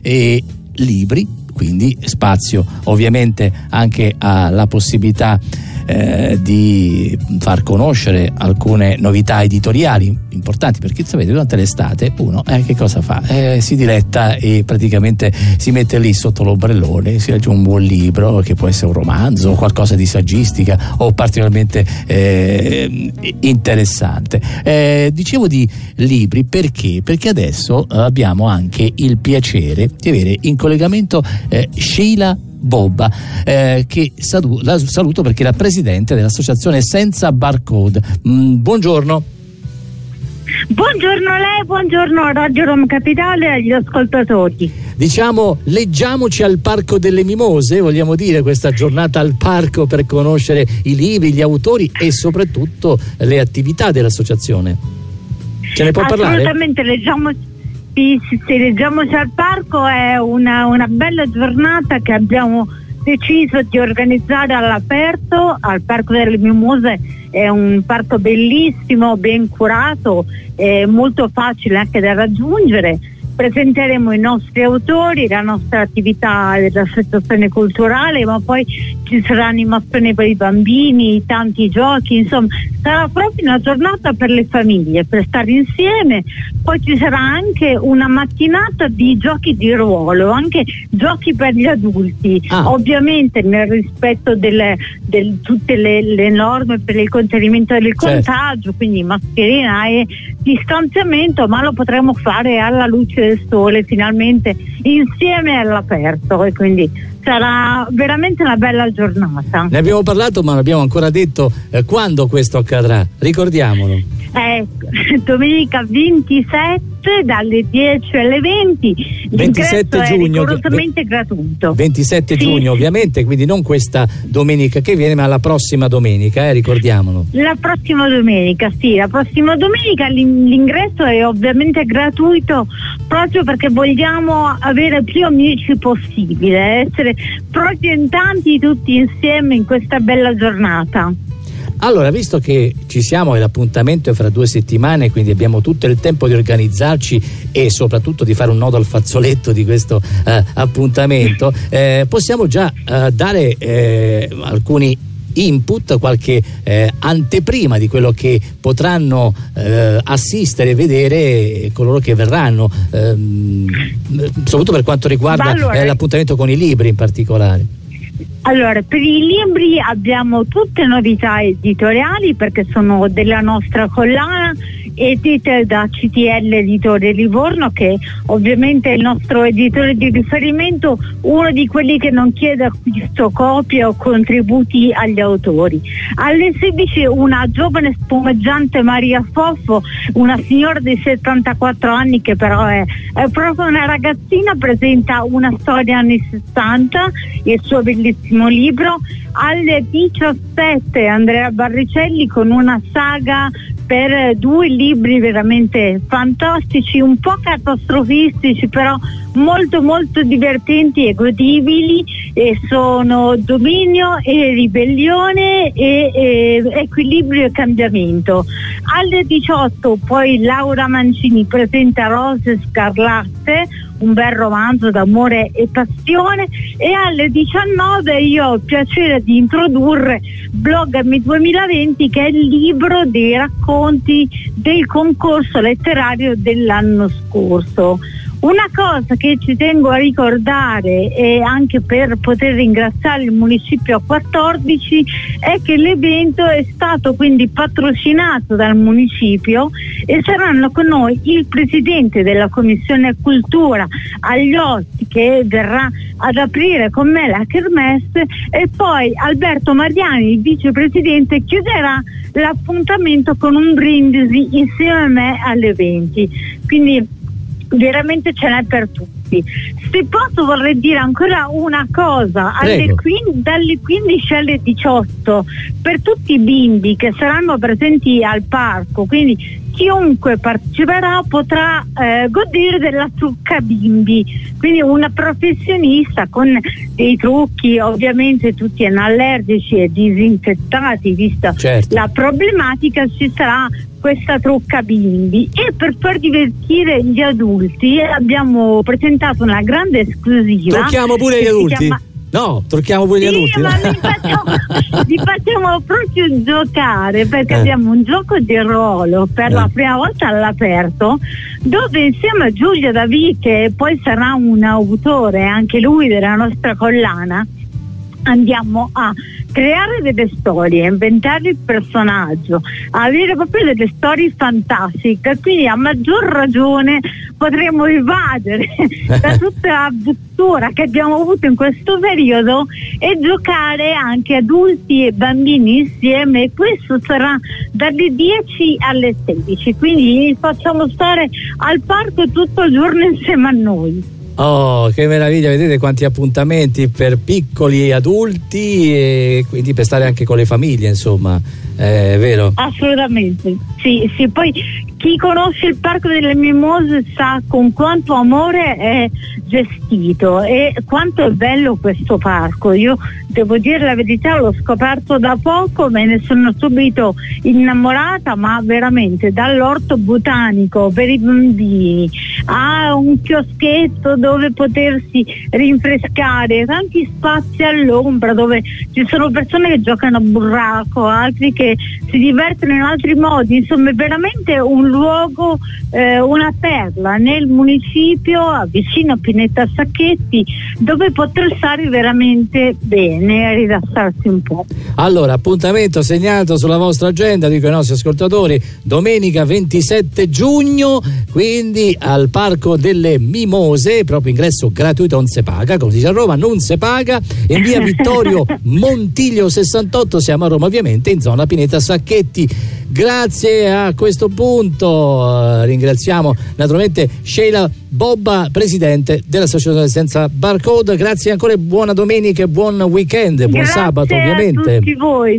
e libri, quindi spazio ovviamente anche alla possibilità eh, di far conoscere alcune novità editoriali importanti perché sapete durante l'estate uno eh, che cosa fa? Eh, si diletta e praticamente si mette lì sotto l'ombrellone si legge un buon libro che può essere un romanzo o qualcosa di saggistica o particolarmente eh, interessante eh, dicevo di libri perché? perché adesso abbiamo anche il piacere di avere in collegamento eh, Sheila Bobba, eh, che saluto, la saluto perché è la presidente dell'associazione Senza Barcode. Mm, buongiorno. Buongiorno a lei, buongiorno a Radio Roma Capitale e agli ascoltatori. Diciamo, leggiamoci al Parco delle Mimose, vogliamo dire, questa giornata al parco per conoscere i libri, gli autori e soprattutto le attività dell'associazione. Ce ne può parlare? Assolutamente, leggiamoci sì, leggiamoci al parco è una, una bella giornata che abbiamo deciso di organizzare all'aperto. Al Parco delle Mimose è un parco bellissimo, ben curato, molto facile anche da raggiungere presenteremo i nostri autori, la nostra attività dell'associazione culturale, ma poi ci sarà animazione per i bambini, tanti giochi, insomma sarà proprio una giornata per le famiglie, per stare insieme, poi ci sarà anche una mattinata di giochi di ruolo, anche giochi per gli adulti, ah. ovviamente nel rispetto delle, del, tutte le, le, norme per il contenimento del certo. contagio, quindi mascherina e distanziamento, ma lo potremo fare alla luce del sole finalmente insieme all'aperto e quindi sarà veramente una bella giornata. Ne abbiamo parlato ma non abbiamo ancora detto eh, quando questo accadrà, ricordiamolo. Eh, domenica 27 dalle 10 alle 20 27 giugno gratuito. 27 sì. giugno ovviamente quindi non questa domenica che viene ma la prossima domenica eh, ricordiamolo. La prossima domenica sì la prossima domenica l'ingresso è ovviamente gratuito proprio perché vogliamo avere più amici possibile essere proprio in tanti tutti insieme in questa bella giornata allora, visto che ci siamo e l'appuntamento è fra due settimane, quindi abbiamo tutto il tempo di organizzarci e soprattutto di fare un nodo al fazzoletto di questo eh, appuntamento, eh, possiamo già eh, dare eh, alcuni input, qualche eh, anteprima di quello che potranno eh, assistere e vedere coloro che verranno, ehm, soprattutto per quanto riguarda allora, eh, l'appuntamento con i libri in particolare. Allora, per i libri abbiamo tutte novità editoriali perché sono della nostra collana edite da CTL Editore Livorno che ovviamente è il nostro editore di riferimento, uno di quelli che non chiede acquisto copie o contributi agli autori. Alle 16 una giovane spumeggiante Maria Foffo, una signora di 74 anni che però è, è proprio una ragazzina, presenta una storia anni 60, il suo bellissimo libro. Alle 17 Andrea Barricelli con una saga per due libri veramente fantastici, un po' catastrofistici, però molto molto divertenti e godibili e sono Dominio e Ribellione e, e Equilibrio e Cambiamento. Alle 18 poi Laura Mancini presenta Rose Scarlatte, un bel romanzo d'amore e passione e alle 19 io ho il piacere di introdurre Blogami 2020 che è il libro dei racconti del concorso letterario dell'anno scorso. Una cosa che ci tengo a ricordare e anche per poter ringraziare il municipio 14 è che l'evento è stato quindi patrocinato dal municipio e saranno con noi il presidente della commissione cultura agli osti che verrà ad aprire con me la kermesse e poi Alberto Mariani, il vicepresidente, chiuderà l'appuntamento con un brindisi insieme a me alle 20. Quindi veramente ce n'è per tutti. Se posso vorrei dire ancora una cosa, alle 15, dalle 15 alle 18 per tutti i bimbi che saranno presenti al parco, quindi chiunque parteciperà potrà eh, godere della trucca bimbi, quindi una professionista con dei trucchi ovviamente tutti anallergici e disinfettati, vista certo. la problematica ci sarà questa trucca bimbi e per far divertire gli adulti abbiamo presentato una grande esclusiva. Tocchiamo pure gli adulti. Chiama... No, trucchiamo pure gli sì, adulti. Ma li facciamo, li facciamo proprio giocare perché eh. abbiamo un gioco di ruolo per eh. la prima volta all'aperto dove insieme a Giulia Davi che poi sarà un autore anche lui della nostra collana andiamo a creare delle storie, inventare il personaggio, avere proprio delle storie fantastiche, quindi a maggior ragione potremo evadere da tutta la buttura che abbiamo avuto in questo periodo e giocare anche adulti e bambini insieme. Questo sarà dalle 10 alle 16, quindi facciamo stare al parco tutto il giorno insieme a noi. Oh, che meraviglia, vedete quanti appuntamenti per piccoli e adulti e quindi per stare anche con le famiglie, insomma, è vero? Assolutamente, sì, sì, poi chi conosce il Parco delle Mimose sa con quanto amore è gestito e quanto è bello questo parco. Io devo dire la verità, l'ho scoperto da poco, me ne sono subito innamorata, ma veramente dall'orto botanico per i bambini a un chioschetto dove potersi rinfrescare, tanti spazi all'ombra dove ci sono persone che giocano a burraco, altri che si divertono in altri modi, insomma è veramente un luogo, eh, una perla nel municipio vicino a Pinetta Sacchetti dove poter stare veramente bene e rilassarsi un po'. Allora, appuntamento segnato sulla vostra agenda, dico ai nostri ascoltatori, domenica 27 giugno, quindi al Parco delle Mimose, proprio ingresso gratuito, non si paga, come si dice a Roma, non si paga, in via Vittorio Montiglio 68, siamo a Roma ovviamente, in zona Pineta Sacchetti. Grazie a questo punto, eh, ringraziamo naturalmente Sheila Bobba, presidente dell'Associazione Senza Barcode. Grazie ancora e buona domenica e buon weekend, buon Grazie sabato ovviamente. A tutti voi.